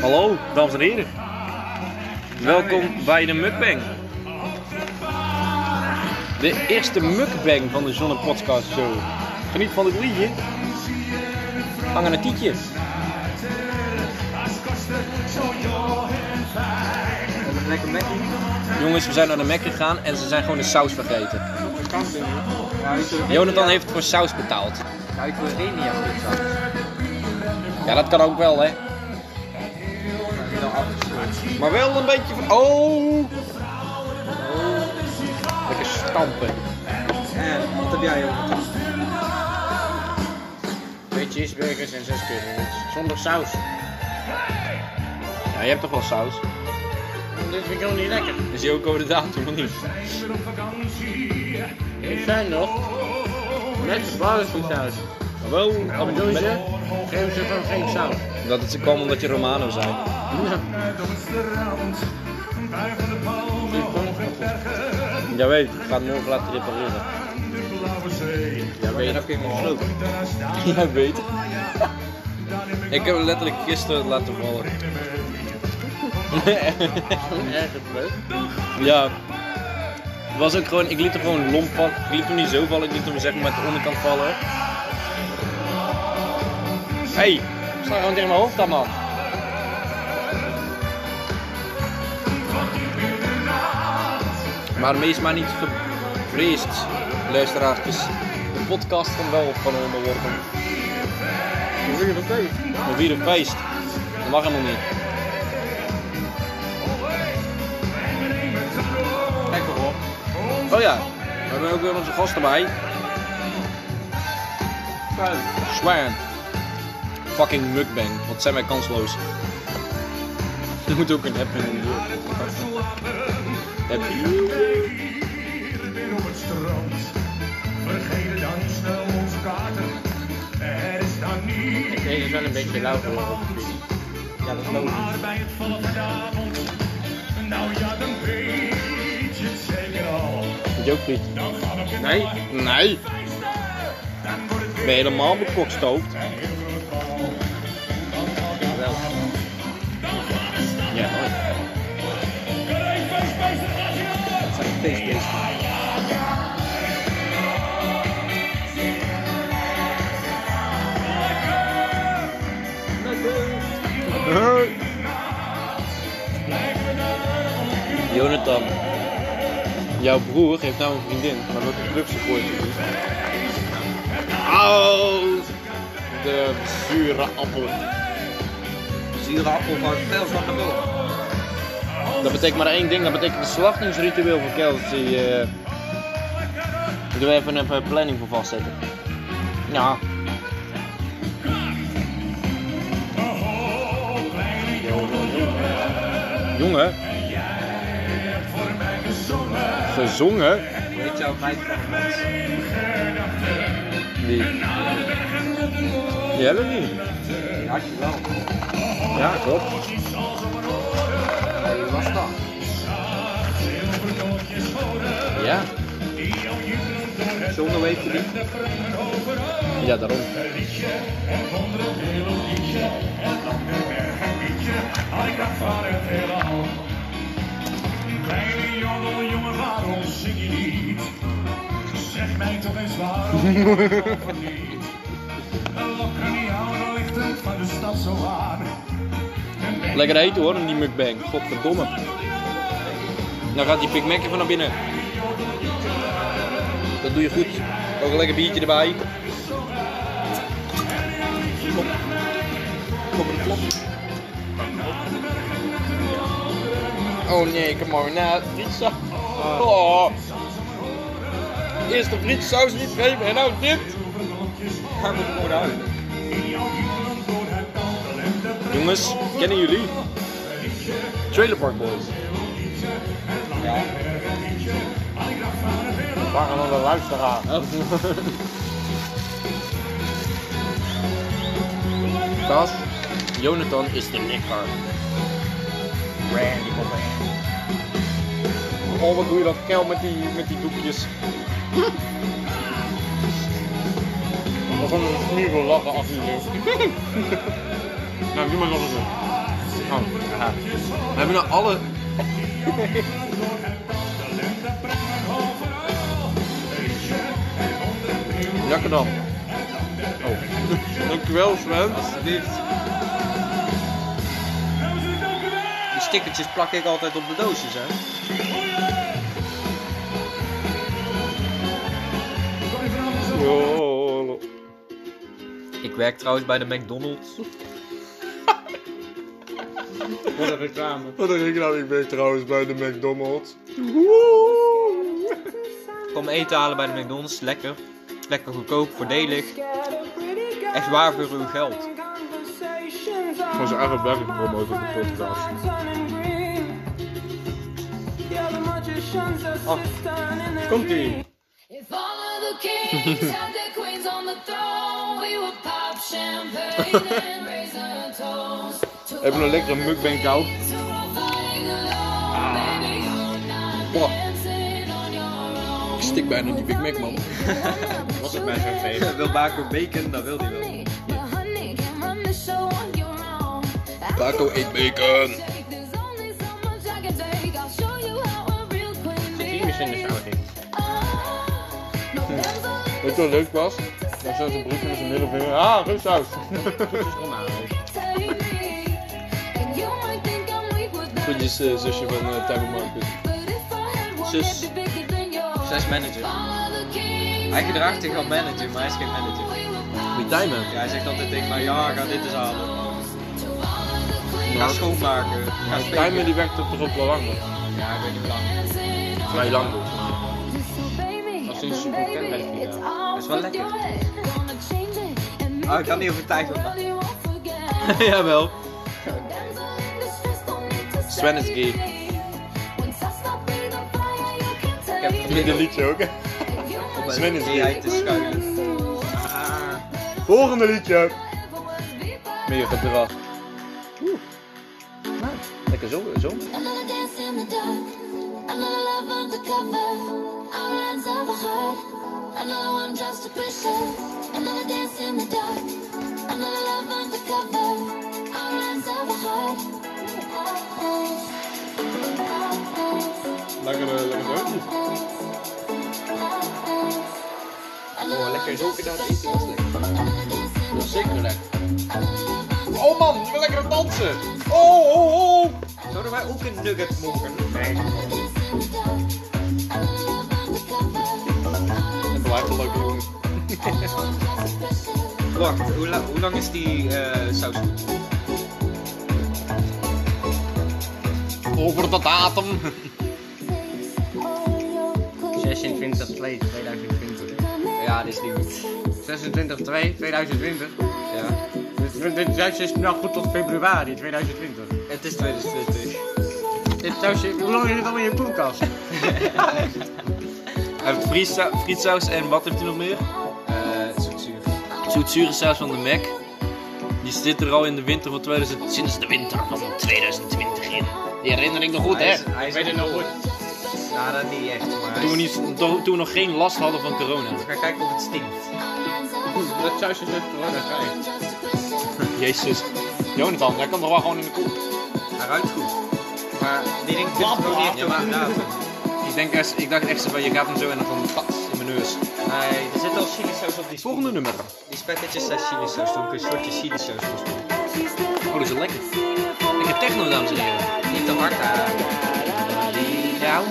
Hallo, dames en heren. Welkom bij de Mukbang. De eerste mukbang van de Zonne Podcast Show. Geniet van dit liedje. Hangen een tietje. Lekker. Jongens, we zijn naar de Mac gegaan en ze zijn gewoon de saus vergeten. Jonathan heeft voor saus betaald. Ja, ik wil Renia pizza. Ja, dat kan ook wel, hè. Maar wel een beetje van... Oh! Lekker stampen. En, wat heb jij joh? Twee cheeseburgers en zes curry's. Zonder saus. Ja, je hebt toch wel saus? Dit vind ik ook niet lekker. Is die ook over de datum of niet? Ik zei nog. Net barbecue saus. Wel... Wat doen ze? Geven ze gewoon geen saus. Dat het kwam omdat je Romano zijn. Ja. Ja weet, ik ga het morgen laten repareren. Ja, ben je mijn sloot? Jij weet. Ik heb hem letterlijk gisteren laten vallen. Erg het leuk. ja. Het was ook gewoon, ik liet hem gewoon lomp vallen. Ik liet hem niet zo vallen, ik liet hem zeg maar met de onderkant vallen. Hey, sta gewoon tegen mijn hoofd dan man. Maar meest maar niet gevreesd, luisteraartjes. De podcast kan wel van onderworpen. Hoe vind je dat leuk? We vieren feest. Dat mag helemaal niet. Lekker hoor. Oh ja, we hebben ook weer onze gast erbij. Swan. Fucking mukbang. Wat zijn wij kansloos. Er moet ook een happy in de Happy. weer op het strand. Vergeet dan snel onze kaarten. Er is dan niet. Deze is wel een beetje lauw geworden op de fiets. Ja, dat is logisch. Maar bij het vallen van de avond. Nou ja, dan weet je het zeker al. We weer Nee. Nee. Ben je helemaal bekokstoofd? Wel. Ja, zijn feestbeesten. Jonathan. Jouw broer heeft nou een vriendin, maar welke club support je! De zure appel. Van Velslag naar boven. Dat betekent maar één ding, dat betekent het slachtingsritueel voor Kelsey. eh Moeten we even een planning voor vastzetten. Ja. Jongen. Gezongen? Weet jouw meid van? Wie? Dat niet? Die had je wel. Ja, klopt. Wie was dat? Ja. Zonde weet je niet. Ja, daarom. Kleine jongen, jongen, waarom zing je niet? Zeg mij toch eens waarom niet? Van de stad zo. En Lekker eten hoor, die mukbang. Godverdomme. Nou gaat die Big Mac even naar binnen. Dat doe je goed. Ook een lekker biertje erbij. Kom. Kom de klop. Oh nee, ik heb marinade, frietsaus. Oh. Eerst de frietsaus niet geven en nou dit. Ga me gewoon uit. Jongens, kennen jullie? Trailer Park Boys. Ja. Waar gaan we de luisteraar? Jonathan is de nikker. Randy Bobby. Oh, wat doe je dat kel met die, met die doekjes? We gaan een smiegel lachen af nu. Ja, doe maar nog eens. Oh, ja. We hebben nou alle... Lekker dan. Oh. Dankjewel Sven. Alsjeblieft. Die stickertjes plak ik altijd op de doosjes, hè. Ik werk trouwens bij de McDonald's. Voor de reclame. Wat ik nou? Ik ben trouwens bij de McDonald's. Kom eten halen bij de McDonald's. Lekker. Lekker goedkoop, voordelig. Echt waar voor uw geld. Van zijn eigen werk promoten op de podcast. Komt ie. Even een lekkere mukbang koud. to a fighting alone, baby, you're not Boah. dancing on your own. Ik stik bijna die Big Mac man. Was het bij zo'n feest. Wil Baco bacon, dat wil hij wel. Baco eet bacon. Die is in de in Weet je wat leuk was? Dan zat zijn broekje met zijn middelvinger. Ah, rusthuis. take Goedjes uh, zusje van uh, Time Marcus. Zus. Zij is manager. Hij gedraagt zich als manager, maar hij is geen manager. Wie Time? Ja, hij zegt altijd tegen mij, ja, ga dit eens halen. Ga schoonmaken. Ga Time spelen. die werkt toch ook wel langer. Ja, ik weet niet hoe lang. Vrij lang dus. Als hij super ja. all Dat is wel lekker. Oh, ik kan niet worden. you won't forget. Jawel. Sven is gay. me. Once I stop breathing fire, you can't tell heb het liedje ook Sven is gay. gayheid te schuilen. Volgende liedje. Meer op de wacht. Lekker zo, zo. Another one just to push us. Another dance in the dark, another love undercover. Our hands have a heart. Lekker, uh, lekker zo. Oh, lekker zo gedaan eten, is lekker. Dat is zeker lekker. Oh man, we lekker dansen. Oh, oh, oh. Zouden wij ook een nugget mogen? Nee. Het blijft wel leuk jongen. Wacht, hoe, la- hoe lang is die eh saus goed? Over de datum. 26 2 2020. Ja, dit is niet goed. 26 2 2020. Ja. Dit sausje is nog goed tot februari 2020. Het is 2020. Dit sausje, hoe lang is het al in je koelkast? Hij heeft frietsa- frietsaus en wat heeft hij nog meer? Eh, zoetzuur. Zoetzure saus van de Mac. Die zit er al in de winter van 2000. Sinds de winter van 2020 in. Die herinnering nog goed Hij hè? is, hij is weet het nog goed. Nou, dat niet echt, maar Toen we, niet, toen toen we nog geen last hadden van corona. We gaan kijken of het stinkt. Dat sausje is corona vrij. Jezus. Jonathan, jij kan toch wel gewoon in de koel. Hij ruikt goed. Maar die ding zit gewoon niet echt Ja, over maar-. Ik, denk, ik dacht echt zo van je gaat hem zo en dan van pat in mijn neus. Nee, er zit al chilisaus op die Volgende nummer. Die spekkertjes zijn chilisaus. Toen kun je een shotje chilisaus. Oh, dat is wel lekker. Lekker techno, dames en heren. Niet te hard, hè. Ja, hou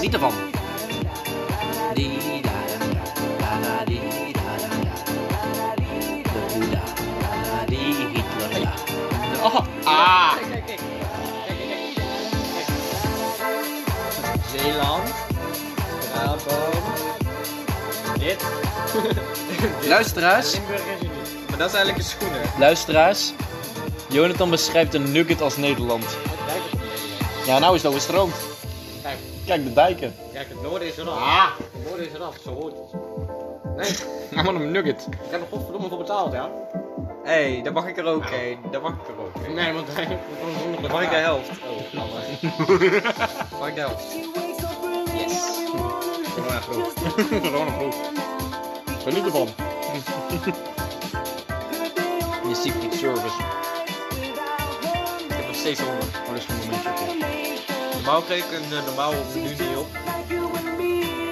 niet ervan. Ik. Oh, ah! Kijk, kijk, kijk. Zeeland. Brabant. Dit. Luisteraars, Limburg is er dat is eigenlijk een schoenen. luisteraars. Jonathan beschrijft een nugget als Nederland. Ja, nou is het overstroomd. Kijk, Kijk, de dijken. kijk, het noorden is eraf. Ah! Het noorden is eraf, zo hoort het. Nee, maar een nugget. ik heb er godverdomme voor betaald, ja. Hé, hey, daar mag ik er ook heen. Daar mag ik er ook heen. Nee, want hij Dan mag ik de helft. Oh, nou. Mag ik de helft? Yes. Gewoon een proef. Gewoon een. Geniet ervan. Jongens. Ik heb nog steeds honger. Oh, dat is een momentje. Normaal kreeg ik een eh, normaal menu niet op.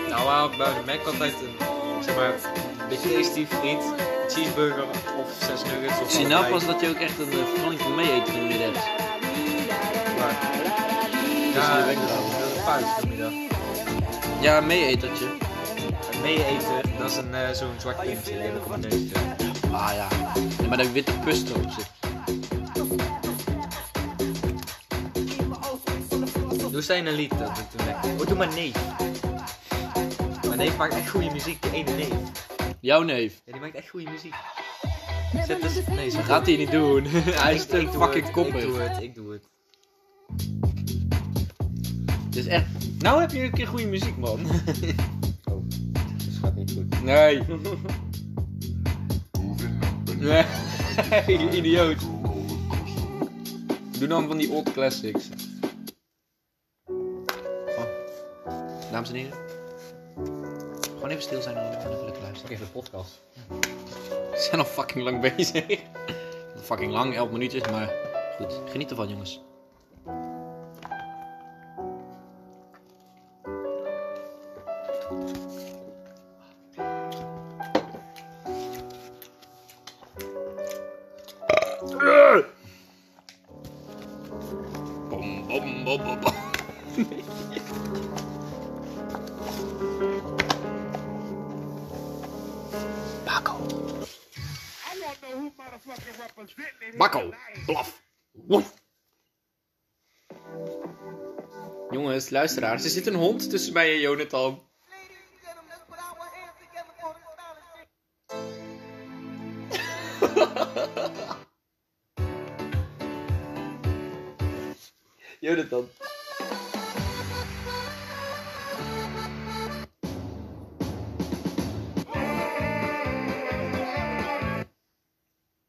Nou, we hadden bij de Mac altijd een, zeg maar, een beetje tasty friet, een cheeseburger of zes nuggets. Of zie nou pas dat je ook echt een uh, vervanging van mee-eten in midden hebt. Maar- Ja, wenkbrauwen. is een pauze vanmiddag. Ja, een mee-etertje. Mee eten, dat is een, eh, zo'n zwart puntje. Ah ja. ja maar dat witte pust erop zit. Doe zij een lied, dat doet hem lekker. Oh, doe maar neef. Mijn neef maakt echt goede muziek, de ene neef. Jouw neef. Ja, die maakt echt goede muziek. Zet dus, nee, Dat gaat hij niet doen. hij is doe fucking het, koppig. Ik doe het, ik doe het. Het is echt... Nou heb je een keer goede muziek, man. Oh, dat gaat niet goed. Nee. Nee. Idioot. Doe dan van die old classics. Oh. Dames en heren. Gewoon even stil zijn en even lekker luisteren. Even de podcast. We zijn al fucking lang bezig. fucking lang, 11 minuutjes, maar goed. Geniet ervan, jongens. Luisteraars, er zit een hond tussen mij en Jonathan. Jonathan.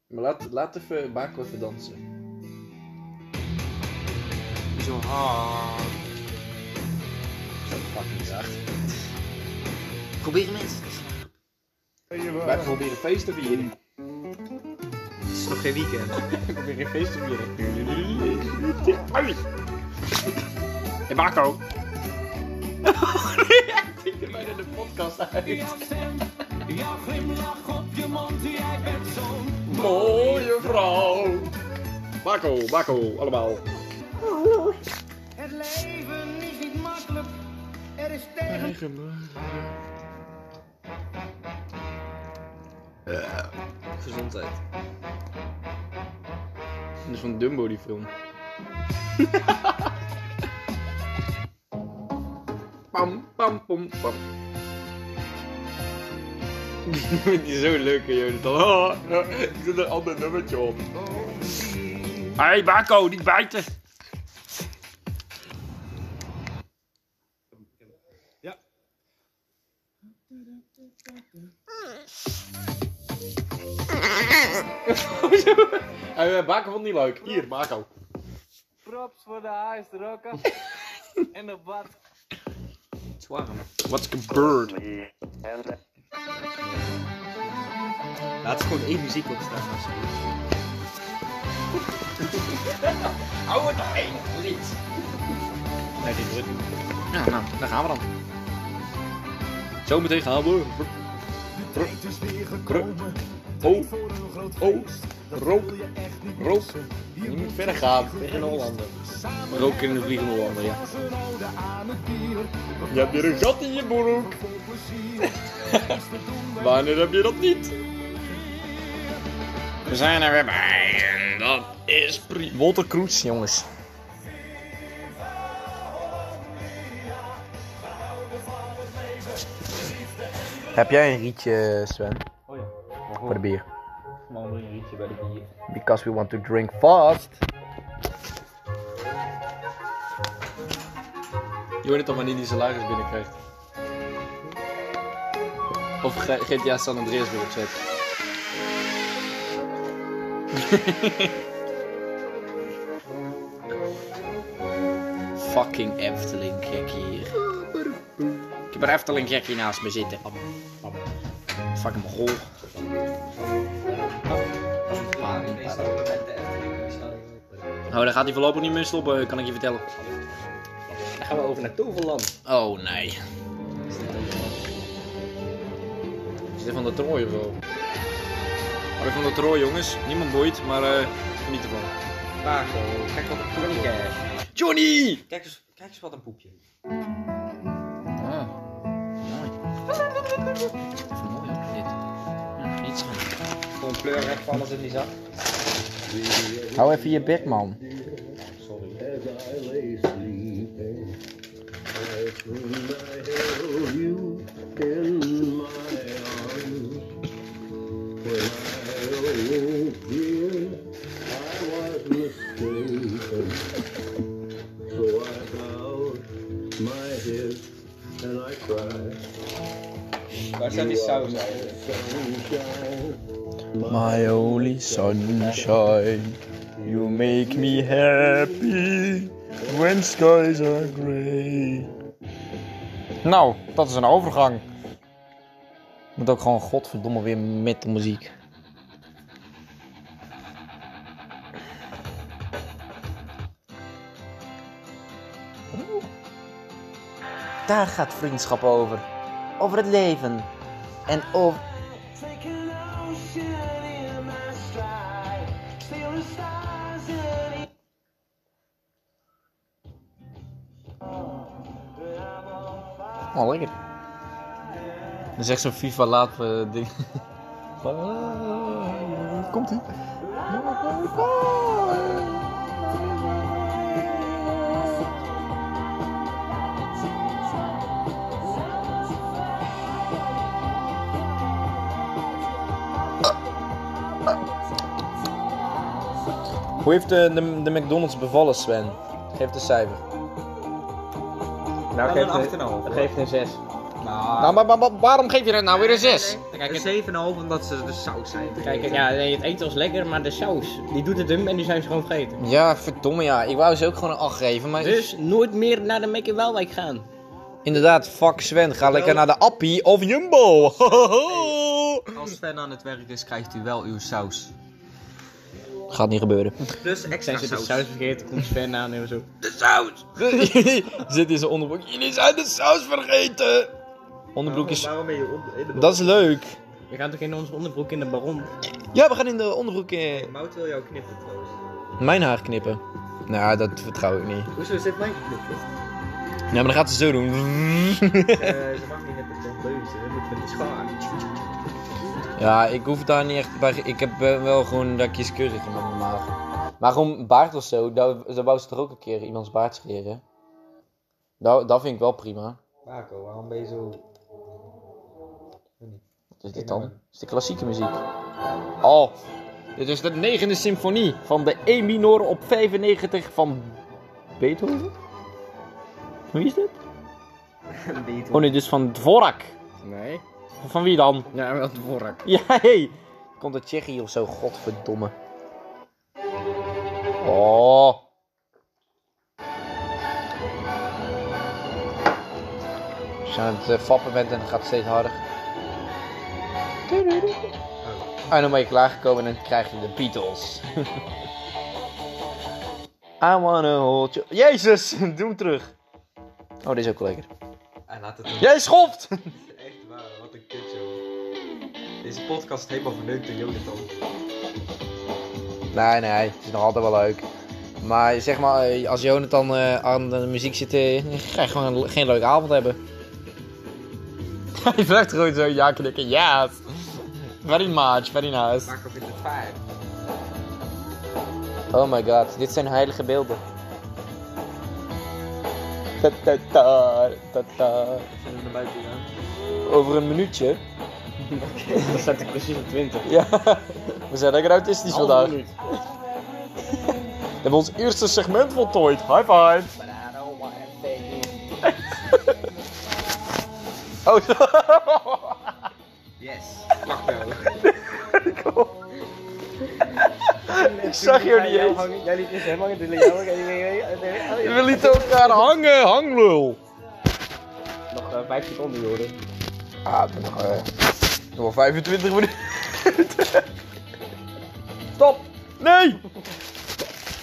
Maar laat, laat even Bako even dansen. Zo hard. Fucking zacht. Proberen mensen te slapen. Wij proberen feest te vieren. Het is nog geen weekend. We proberen feest te vieren. Ai. Hey Bako. Ik er bijna de podcast uit. Jouw glimlach op je mond, jij bent zo'n Mooie vrouw. Bako, Bako, allemaal. Er is tegen. Gezondheid. Dat is van Dumbo die film. pam, pam, pam, pam. Die is zo leuk, hè, Jonathan. Oh, ik zet een ander nummertje op. Hey, Bako, niet bijten. Hey, Bako vond niet leuk. Hier, Bako. Props voor de huisrokken. en de bad. Het is warm. What's a bird? Laat er gewoon één muziek op staan. alsjeblieft. Hou het nog één lied. Nee, dit wordt niet. Ja, nou, daar gaan we dan. Zometeen gaan we. tijd is weer gekomen. Oh, Voor een groot oh. Rook, Wil je echt niet rook. Je moet verder gaan. Tegen de Hollander. Roken in de vliegende Hollander, ja. Je hebt hier een gat in je broek. Wanneer heb je dat niet? We zijn er weer bij en dat is pri... Walter Kroes, jongens. Heb jij een rietje, Sven? Oh ja. Voor de bier. Man, een rietje bij de bier. Because we want to drink fast. Jonathan wanneer die salaris binnenkrijgt. Of GTA San Andreas weer opzet. Fucking Efteling gek hier. Ik heb een Efteling gekje naast me zitten. Fucking rol. Nou, daar gaat hij voorlopig niet meer stoppen, kan ik je vertellen. Dan gaan we over naar Toverland. Oh nee. Is dit van de trooi of zo? Hou van de trooi, jongens? Niemand boeit, maar eh geniet ervan. Pago, kijk wat een poepje. Johnny! Kijk eens, kijk eens wat een poepje. Ah, mooi. Mooi hoor, dit. Ja, iets van. Gewoon kleur van alles in die zak. Hou even je bek, man. Sorry. As I lay My only sunshine, you make me happy when skies are grey. Nou, dat is een overgang. Moet ook gewoon godverdomme weer met de muziek. Daar gaat vriendschap over. Over het leven. En over... Oh, lekker. Dat is echt zo'n FIFA laat eh, ding. Komt Hoe heeft de, de, de McDonald's bevallen, Sven? Geef de cijfer. Nou, Wel geeft een een, 8,5, dat geeft een 6. Nou, maar, maar- maar waarom geef je er nou weer een 6? Kijk, Een het, 7,5 omdat ze de saus zijn. kijk ja, nee, het eten was lekker, maar de saus, die doet het hem en die zijn ze gewoon vergeten. Ja, verdomme ja. Ik wou ze ook gewoon een 8 geven, maar... Dus nooit meer naar de Mekke Welwijk gaan. Inderdaad, fuck Sven. Ga lekker naar de Appie of Jumbo. Als Sven aan het werk is, krijgt u wel uw saus. Gaat niet gebeuren. Plus extra Zijn ze de saus. vergeten, komt Sven aan en zo. De saus! Zit in zijn onderbroek. Jullie zijn de saus vergeten! Onderbroek is... Waarom ben je onder- in Dat is leuk. We gaan toch in onze onderbroek in de baron? Ja, we gaan in de onderbroek eh, Mout wil jou knippen trouwens. mijn haar knippen. Nou, dat vertrouw ik niet. Hoezo zit mijn knippen? Ja, maar dan gaat ze zo doen. Eh, ze mag niet met de tondeuze, ze moet met de schaar. Ja, ik hoef daar niet echt bij. Ik heb eh, wel gewoon dat kieskeurig in mijn maag. Maar gewoon baard of zo, daar, daar wou ze toch ook een keer iemands baard scheren. Dat, dat vind ik wel prima. Marco, waarom ben je zo... Wat is dit dan? Is dit klassieke muziek? Oh, dit is de negende symfonie van de E minor op 95 van Beethoven? Wie is dit? Oh nee, dit is van Dvorak. Nee. Van wie dan? Ja, wel de voorrak. Ja, hey. Komt uit Tsjechië of zo, godverdomme. Oh. Als je aan het eh, fappen bent en het gaat steeds harder. En dan ben je klaargekomen en dan krijg je de Beatles. I wanna hold you. Jezus, doe hem terug. Oh, dit is ook wel lekker. Hij laat het doen. Jij schopt! Deze podcast is helemaal verneukt door Jonathan. Nee, nee, het is nog altijd wel leuk. Maar zeg maar, eh, als Jonathan eh, aan de muziek zit, eh, ga je gewoon een- geen leuke avond hebben. Hij blijft gewoon zo ja knikken. Yes! Very much, very nice. Marco vindt het fijn. Oh my god, dit zijn heilige beelden. Ta ta ta, ta ta. Zullen we naar buiten gaan? Over een minuutje. Dan staat hij precies op 20. Ja, we zijn lekker autistisch Halve vandaag. minuut. We hebben ons eerste segment voltooid. High five! Oh, Yes. Wacht wel. ik zag jou niet eens. Jij liet eens helemaal in de jou. We lieten elkaar hangen, hanglul. Nog uh, 5 seconden, joden. Ah, nog, nog wel 25 minuten. Stop! Nee!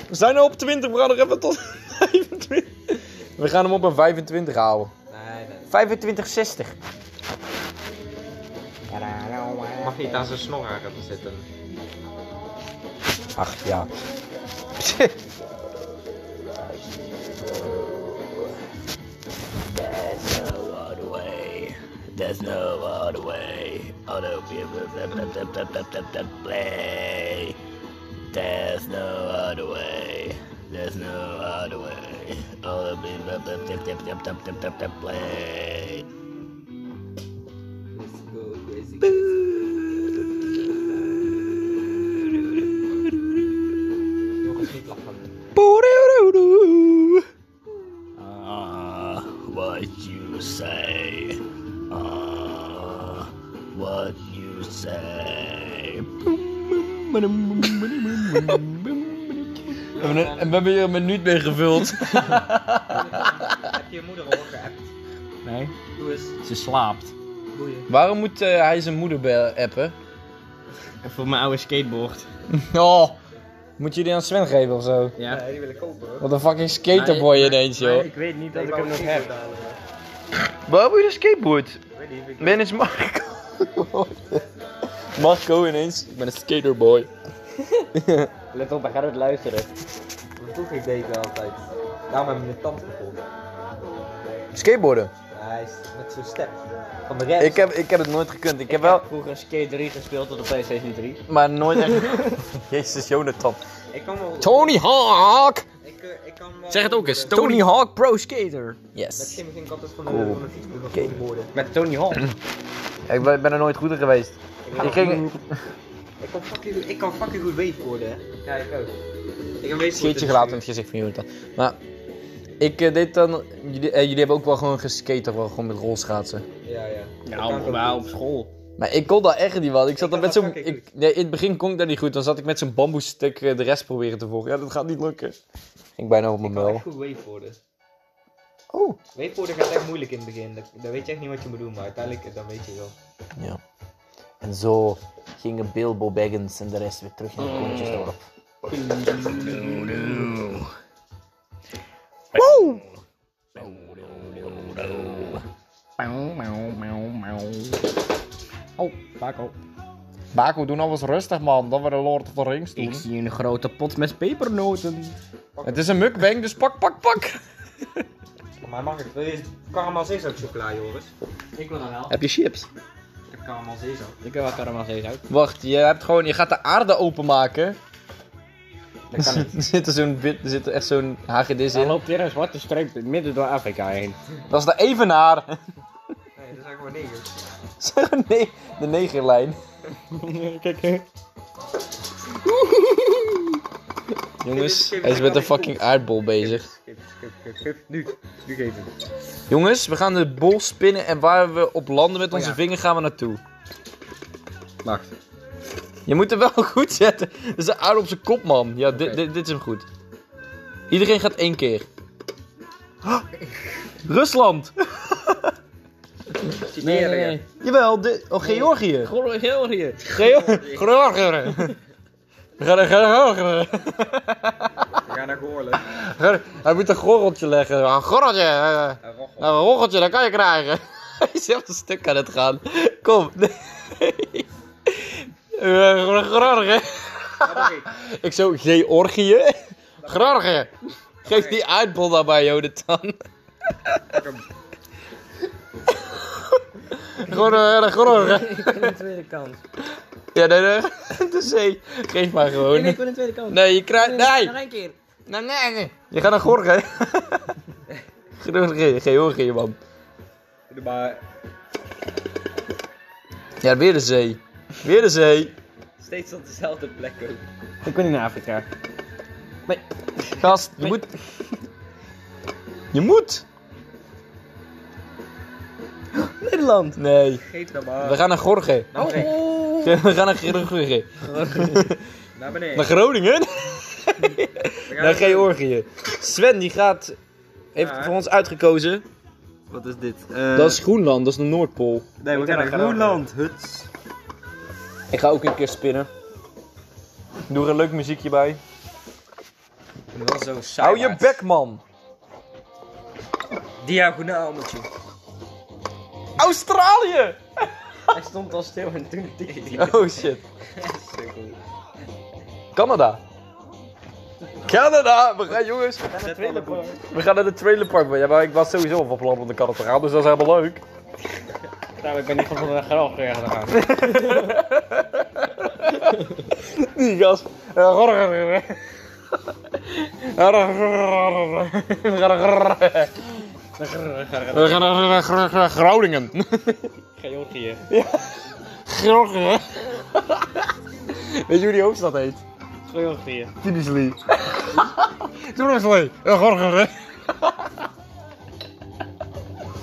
We zijn nu op 20, we gaan nog even tot 25. We gaan hem op een 25 houden. Nee, nee. 25, 60. Mag niet aan zijn snor gaan zitten. Ach ja. There's no other way. Other play. There's no other way. There's no other way. Other play. We hebben hier een minuut mee gevuld. Heb je je moeder al geappt? Nee, Doe eens. ze slaapt. Boeien. Waarom moet eh, hij zijn moeder appen? En voor mijn oude skateboard. Oh, moet je die aan Sven geven of zo? Ja. Nee, die wil ik kopen hoor. Wat een fucking skaterboy Nee, ineens, maar joh. Ik weet niet dat Ik ik hem nog heb. Waar heb je de skateboard? Ik weet niet. Ik Ben is Marco. Marco ineens. Ik ben een skaterboy. Let op, hij gaat het luisteren. Vroeger deed ik altijd. Daarom heb ik mijn tand kapot. Skateboarden? Hij is met zo'n step. Van de rem. Ik heb, ik heb het nooit gekund. Ik heb wel, vroeger Skate 3 gespeeld op de PlayStation 3. maar nooit echt. Jezus, Jonathan. Ik kan wel... Tony Hawk! Ik, eh, ik kan wel... Zeg het ook eens, Met Tony Hawk Pro Skater. Yes. Kim ging ik altijd van de, Cool. van de fiets Oké. worden. Met Tony Hawk. Ik ben ben er nooit goed in geweest. Ik ging Ik kan fucking goed, ik kan fucking goed wakeboarden, hè. Ja, ik ook. Ik heb een scheetje gelaten in het gezicht van Jonathan. Maar ik eh, deed dan. Jullie, eh, jullie hebben ook wel gewoon geskate, toch wel gewoon met rolschaatsen. Ja, ja. Nou, maar goed. op school. Maar ik kon dat echt niet, man. Ik zat Ik dan met zo'n. Nee, in het begin kon ik dat niet goed. Dan zat ik met zo'n bamboestuk eh, de rest proberen te volgen. Ja, dat gaat niet lukken. Ik bijna op mijn Ik kan mel. echt goed wakeboarden. Oh. Wakeboarden gaat echt moeilijk in het begin. Dat- Dan weet je echt niet wat je moet doen, maar uiteindelijk dan weet je wel. Ja. En zo gingen Bilbo Baggins en de rest weer terug in de kontjesdorp. Woe! Oh, Paco. Bako, doe nou eens rustig man, dat we de Lord of the Rings Ik doen. zie een grote pot met pepernoten. Het is een mukbang, dus pak, pak, pak. Maar mag ik? Wil je caramel zeezout chocola, Joris? Ik wil dan wel. Heb je chips? Ik heb caramel zeezout. Ik heb wel caramel uit. Wacht, je hebt gewoon, je gaat de aarde openmaken. Dat kan niet. er zit er zo'n wit, er zit er echt zo'n hagedis Dan in. loopt hier een zwarte streep midden door Afrika heen. Dat is de evenaar. Nee, dat zijn gewoon negers. Zeg nee, de negerlijn. Kijk, Jongens, hij is met een fucking aardbol bezig. Nu. Nu geef. Jongens, we gaan de bol spinnen en waar we op landen met Oh onze ja. vinger gaan we naartoe. Wacht. Je moet hem wel goed zetten. Dat is een aarde op zijn kop, man. Ja, dit, dit, dit is hem goed. Iedereen gaat één keer. Rusland! Nee, nee, nee. Jawel, dit, oh, Georgië. Georgië. Geo- Georgië. We gaan naar Georgië. We gaan naar Goorlen. Hij moet een gorreltje leggen. Een gorreltje. eh, En Rochel. Nou, een dat kan je krijgen. Hij is zelf een stuk aan het gaan. Kom. Nee. Eh, Georgië. Eens. Ik zo, Georgië? Georgië. Geef die aardbol dan bij Jonathan. Pak hem. Georgië, Georgië. Ik ben de tweede kant. Ja, nee, nee. De zee. Geef maar gewoon. nee, ik ben de tweede kant. Nee, je krijgt... Nee! Nog één keer. Nee, nee, nee. Je gaat naar Georgië. Georgië, Georgië, man. Maar. Ja, weer de zee. Weer de zee. Steeds op dezelfde plek ook. Ik ben in Afrika. Gast, je moet... Je moet! Nederland. Nee. Geef dan maar. We gaan naar Gorge. Naar beneden. We gaan naar Georgië. Naar beneden. Naar Groningen? Naar Georgië. Sven die gaat... Heeft Ja. voor ons uitgekozen. Wat is dit? Dat is Groenland, dat is de Noordpool. Nee, we gaan naar Groenland. Huts. Ik ga ook een keer spinnen. Doe er een leuk muziekje bij. Was zo saai. Hou je bek, man. Diagonaal moet je. Australië! Hij stond al stil en toen tikte hij. Oh shit. Canada. Canada! We gaan jongens. We gaan naar de trailerpark. Ja, maar ik was sowieso al van plan om de Canada te gaan, dus dat is helemaal leuk. Nou, ik ben niet van de graag gegaan. Die gast. We gaan naar Gr- Gr- Groningen. Georgië. Georgië. Weet je hoe die hoofdstad heet? Georgië. Tunisley. Tunisley. Georgië.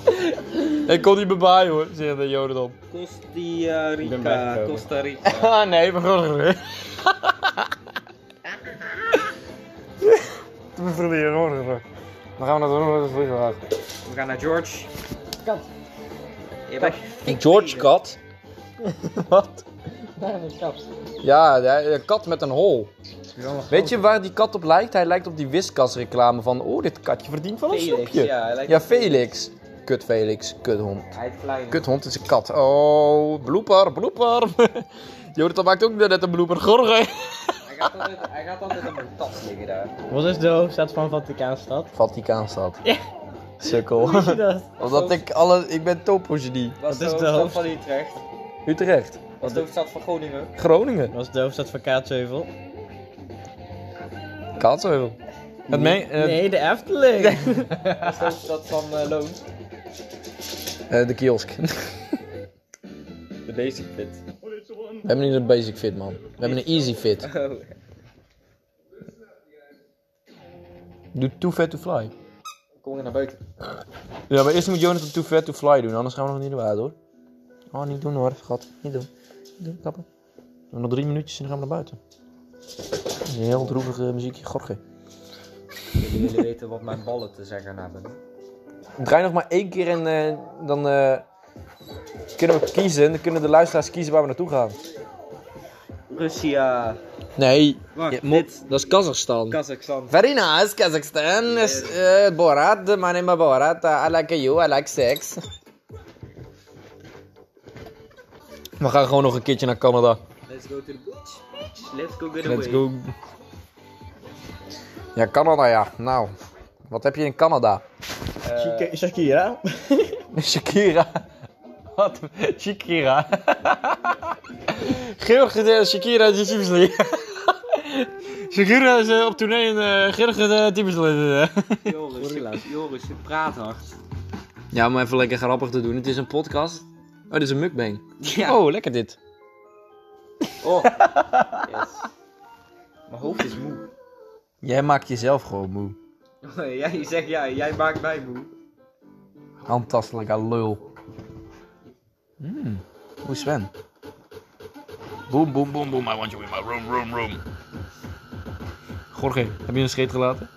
Ik kon niet bij hoor, zegt de Joden dan. Costa Rica. Costa Rica. Ah nee, we gaan er We verliezen hoor. Dan gaan we naar de vliegtuig. We gaan naar George. Kat. Je bent George kat? Wat? Daar een kat. Ja, de- een kat met een hol. Weet je waar die kat op lijkt? Hij lijkt op die wiskasreclame van... Oh, dit katje verdient wel een Felix, snoepje. ja, hij lijkt Ja, op Felix. Felix. Kut Felix, kuthond. Hij is klein. Kuthond is een kat. Oh, blooper, blooper. Jonathan maakt ook net een blooper. Gorge. Hij gaat altijd, hij gaat altijd op een tas liggen daar. Wat is de hoofdstad van Vaticaanstad? Vaticaanstad. Ja. Sukkel. Hoe is dat? Omdat ik alle... Ik ben topogenie. Wat is is de hoofdstad hoofd- van Utrecht? Utrecht. Wat is de hoofdstad van Groningen? Groningen. Wat is de hoofdstad van Kaatsheuvel? Kaatsheuvel. Eh, Nee, de Efteling. Wat is de hoofdstad van eh, Loon? Eh, de kiosk. De Basic Fit. We hebben niet een basic fit, man. We hebben een easy fit. Oh. Doe too fat to fly. Kom weer naar buiten. Ja, maar eerst moet Jonathan too fat to fly doen, anders gaan we nog niet naar buiten, hoor. Oh, niet doen hoor, schat. Niet doen. Niet doen, kappen. We hebben nog drie minuutjes en dan gaan we naar buiten. Een heel droevig eh, muziekje, gorge. Jullie willen weten wat mijn ballen te zeggen hebben. Draai nog maar één keer en eh, dan eh, kunnen we kiezen. Dan kunnen de luisteraars kiezen waar we naartoe gaan. Russia. Nee, Wacht, mo- dit. dat is Kazachstan. Kazachstan. Very nice, Kazakhstan. Is, uh, Borat, my name is Borat. Uh, I like you, I like sex. We gaan gewoon nog een keertje naar Canada. Let's go to the beach. Let's go get Let's away. go. Ja, Canada ja. Nou, wat heb je in Canada? Shak- Shakira. Shakira. Wat? Shakira. Georg de Shakira de Champions League. Shakira is eh, op tournee in uh, Georg de Champions League. Joris, Joris, je praat hard. Ja, om even lekker grappig te doen. Het is een podcast. Oh, dit is een mukbang. Ja. Oh, lekker dit. Oh. Yes. Mijn hoofd is moe. Jij maakt jezelf gewoon moe. jij zegt ja, jij maakt mij moe. Handtastelijke lul. Mmm. Hoe is Sven? Boom, boom, boom, boom. I want you in my room, room, room. Jorge, heb je een scheet gelaten?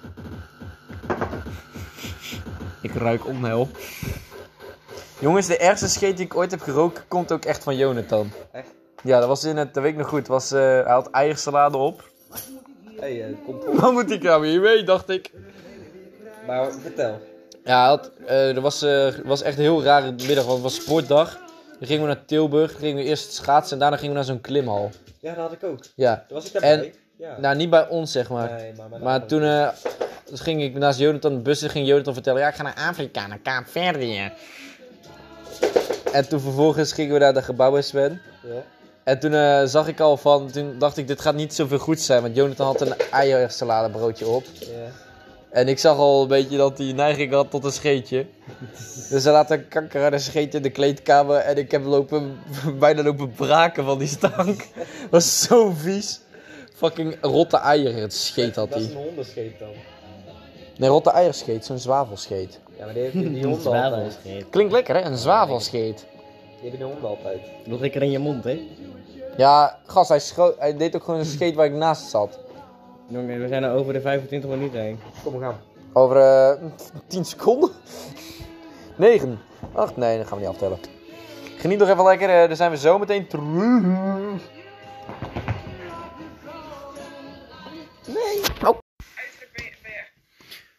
Ik ruik onheil. Jongens, de ergste scheet die ik ooit heb geroken komt ook echt van Jonathan. Echt? Ja, dat was in het, dat weet ik nog goed. Was, eh, hij had eiersalade op. Hé, hey, kom op. Wat moet ik nou weer mee, dacht ik. Maar vertel. Ja, had, eh, was, eh, was echt een heel rare middag, want het was sportdag. Dan gingen we naar Tilburg, gingen we eerst schaatsen en daarna gingen we naar zo'n klimhal. Ja, dat had ik ook. Ja, Daar was ik daarbij. En- ja. nou niet bij ons zeg maar. nee, maar, Maar toen eh, dus ging ik naast Jonathan de bus, ging Jonathan vertellen, ja ik ga naar Afrika, naar Kaapverdië. En toen vervolgens gingen we naar de gebouwen Sven. Ja. En toen zag ik al van, toen dacht ik dit gaat niet zoveel goed zijn, want Jonathan had een eiersaladebroodje op. Ja. En ik zag al een beetje dat hij neiging had tot een scheetje. Dus hij laat een kanker aan een scheetje in de kleedkamer. En ik heb lopen, bijna lopen braken van die stank. was zo vies. Fucking rotte eieren, het scheet had Dat is hij. een hondenscheet dan. Nee, rotte eierscheet, zo'n zwavelscheet. Ja, maar die heeft die honden altijd. Zwavelscheet. Klinkt lekker hè, een zwavelscheet. Die hebben die honden altijd. Nog lekker in je mond, hè? Ja, gast, hij, scho- hij deed ook gewoon een scheet waar ik naast zat. Jongen, we zijn er over de 25 minuten heen. Kom, we gaan. Over eh 10 seconden? 9. 8, nee, dat gaan we niet aftellen. Geniet nog even lekker, eh, dan zijn we zo meteen terug. Nee. Oh.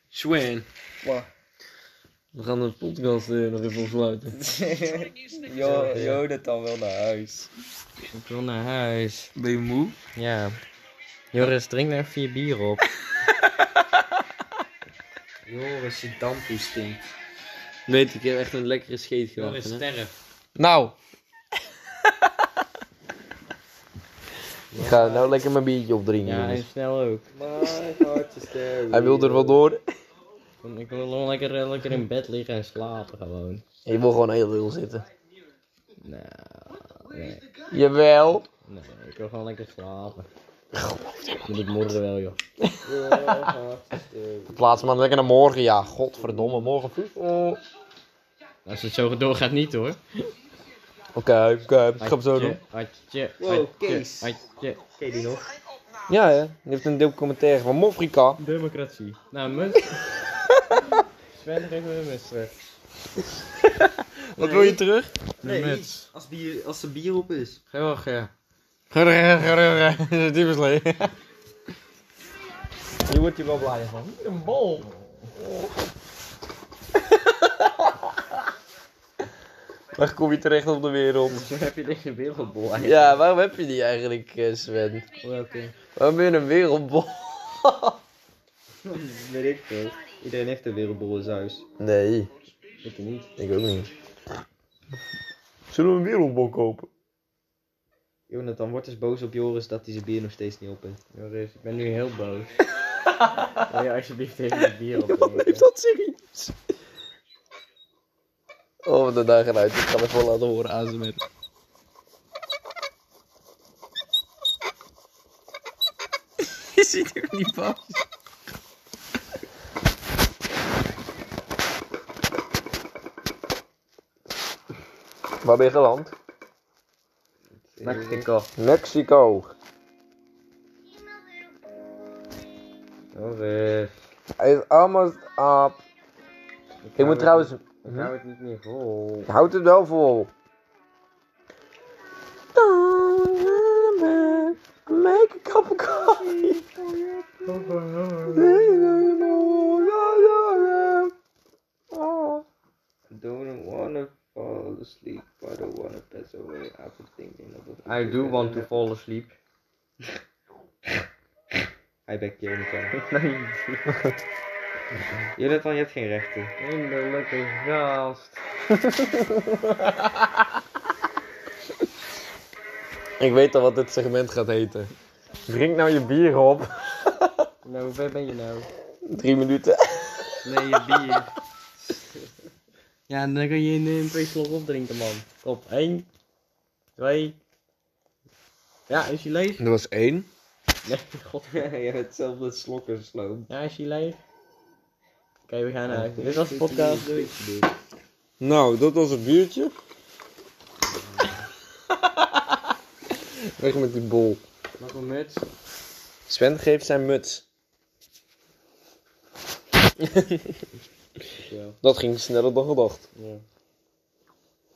Swan. Wat? We gaan de podcast eh, nog even afsluiten. Jo, Jonathan wil naar huis. Ik wil naar huis. Ben je moe? Ja. Joris, drink daar vier bier op. Joris, je dampoe stinkt. Weet ik heb echt een lekkere scheet Joris, gehad. hè? sterf. Nou. Ik ga nou lekker mijn biertje opdrinken. Ja, en jongens. snel ook. Is. Hij wil er wel door. Ik wil gewoon lekker, eh, lekker in bed liggen en slapen gewoon. Je wil gewoon heel veel zitten. Nou, nee. Jawel. Nee, ik wil gewoon lekker slapen. Moet ik morgen wel, joh. Plaats maar lekker naar morgen. Ja, godverdomme. Morgen vroeg. Oh. Als het zo doorgaat, niet hoor. Oké, oké. Ik ga het zo doen. Atje, Wow, atje, Kees. atje. Ken je die nog? Ja, hè. Die heeft een documentaire van Mofrika. Democratie. Nou, munt. Sven, geef me een terug. Wat wil je terug? Een muts. Als, bier, als er bier op is. Georg, ja. Tyfuslee. Hier wordt hij wel blij van. Een bol. Waar kom je terecht op de wereld? Zo heb je deze wereldbol eigenlijk. Ja, waarom heb je die eigenlijk, eh, Sven? Welke? Waarom ben je een wereldbol? Weet ik veel. Iedereen heeft een wereldbol in zijn huis. Nee, Ik niet. ik ook niet. Zullen we een wereldbol kopen? Jonathan wordt dus boos op Joris dat hij zijn bier nog steeds niet op heeft. Joris, ik ben nu heel boos. Wil je alsjeblieft even het bier opdrinken? Heeft dat serieus? Oh, wat een dag eruit. Ik ga hem even laten horen aan zijn Je ziet er niet van. Waar ben je geland? Mexico. Mexico. Hij is almost up. Ik moet trouwens... Ik hou het niet meer vol. Je houdt het wel vol. Make a cup of coffee. Don't wanna fall asleep, I wanna pass away after thinking it. I do want to fall asleep. Hij bekt Jonathan. Jonathan, je hebt geen rechten. Eindelijke gast. Ik weet al wat dit segment gaat heten. Drink nou je bier op. Nou, hoe ver ben je nou? Drie minuten. Nee, je bier. Ja, dan kan je in, in twee slok opdrinken, man. Op, één, twee. Ja, is hij leeg? Dat was één. Nee, god. je hebt hetzelfde slokken sloom. Ja, is hij leeg? Oké, we gaan naar Dit was de podcast. Doei. Nou, dat was het biertje. Weg met die bol. Nog een muts. Sven geeft zijn muts. Ja. Dat ging sneller dan gedacht. Ja.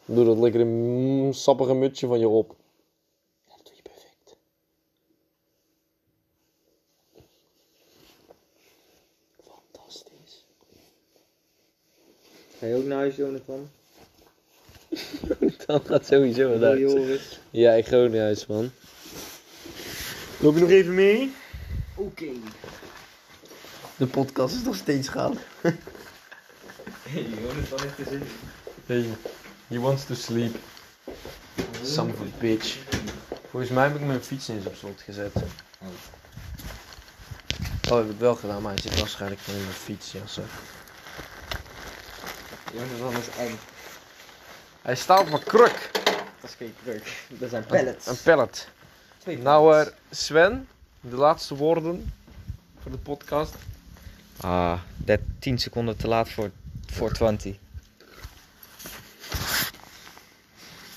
Doe dat lekkere mm, sappige mutsje van je op. Ja, dat doe je perfect. Fantastisch. Ga je ook naar huis, Jonathan? Dat gaat sowieso wel Doei, uit. Joris. Ja, ik ga ook naar huis, man. Loop je nog even mee? Oké. De podcast is nog steeds gaan. Hey, Jonathan heeft zin. Hey, he wants to sleep. Son of a bitch. Volgens mij heb ik mijn fiets eens op slot gezet. Oh, heb ik wel gedaan, maar hij zit waarschijnlijk gewoon in mijn fiets. Ja, zo. Jonathan is eng. Hij staat op een kruk. Dat is geen kruk. Dat zijn pallets. Een pallet. Twee Nou, eh, Sven, de laatste woorden voor de podcast. Ah, dat 10 seconden te laat voor, voor 20.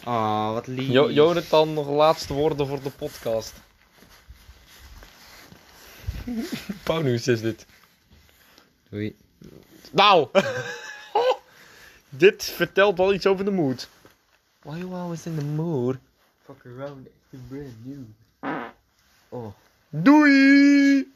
Ah, wat lief. Jo Jonathan, nog laatste woorden voor de podcast. Pauwnieuws is dit. Doei. Nou! dit vertelt wel iets over de mood. Why you always in the mood? Fuck around, it's brand new. Doei!